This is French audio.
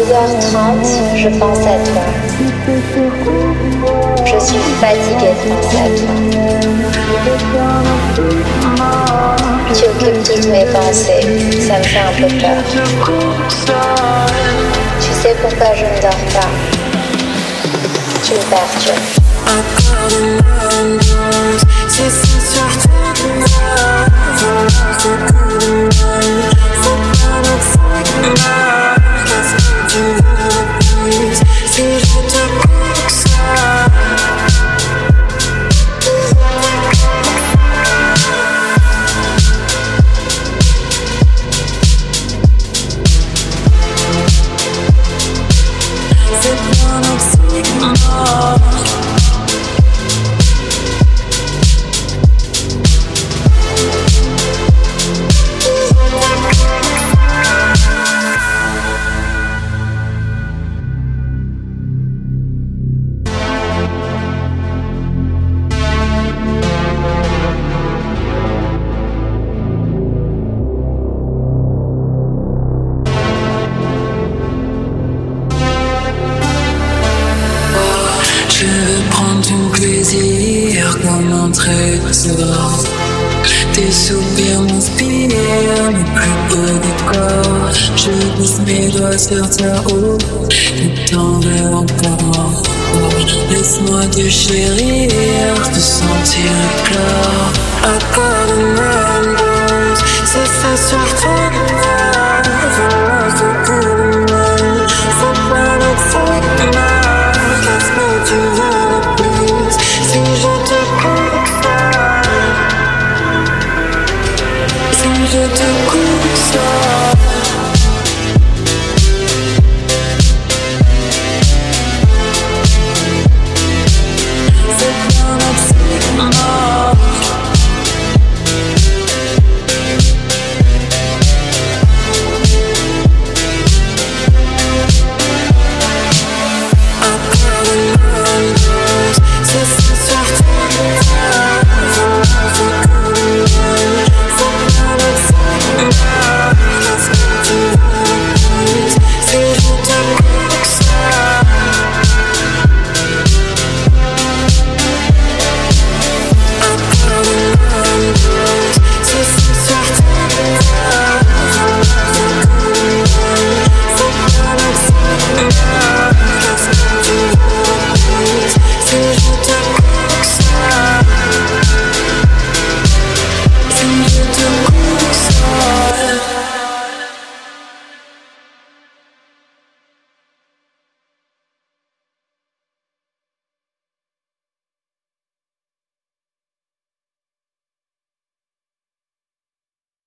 6h30, je pense à toi. Je suis fatiguée de penser à toi. Tu occupes toutes mes pensées, ça me fait un peu peur. Tu sais pourquoi je ne dors pas Tu me perturbes. Tes soupirs m'inspirent, mes plus beaux décors. Je glisse mes doigts sur ta haut et t'en veux encore. Laisse-moi te chérir, te sentir éclore. Accorde-moi une c'est ce soir ton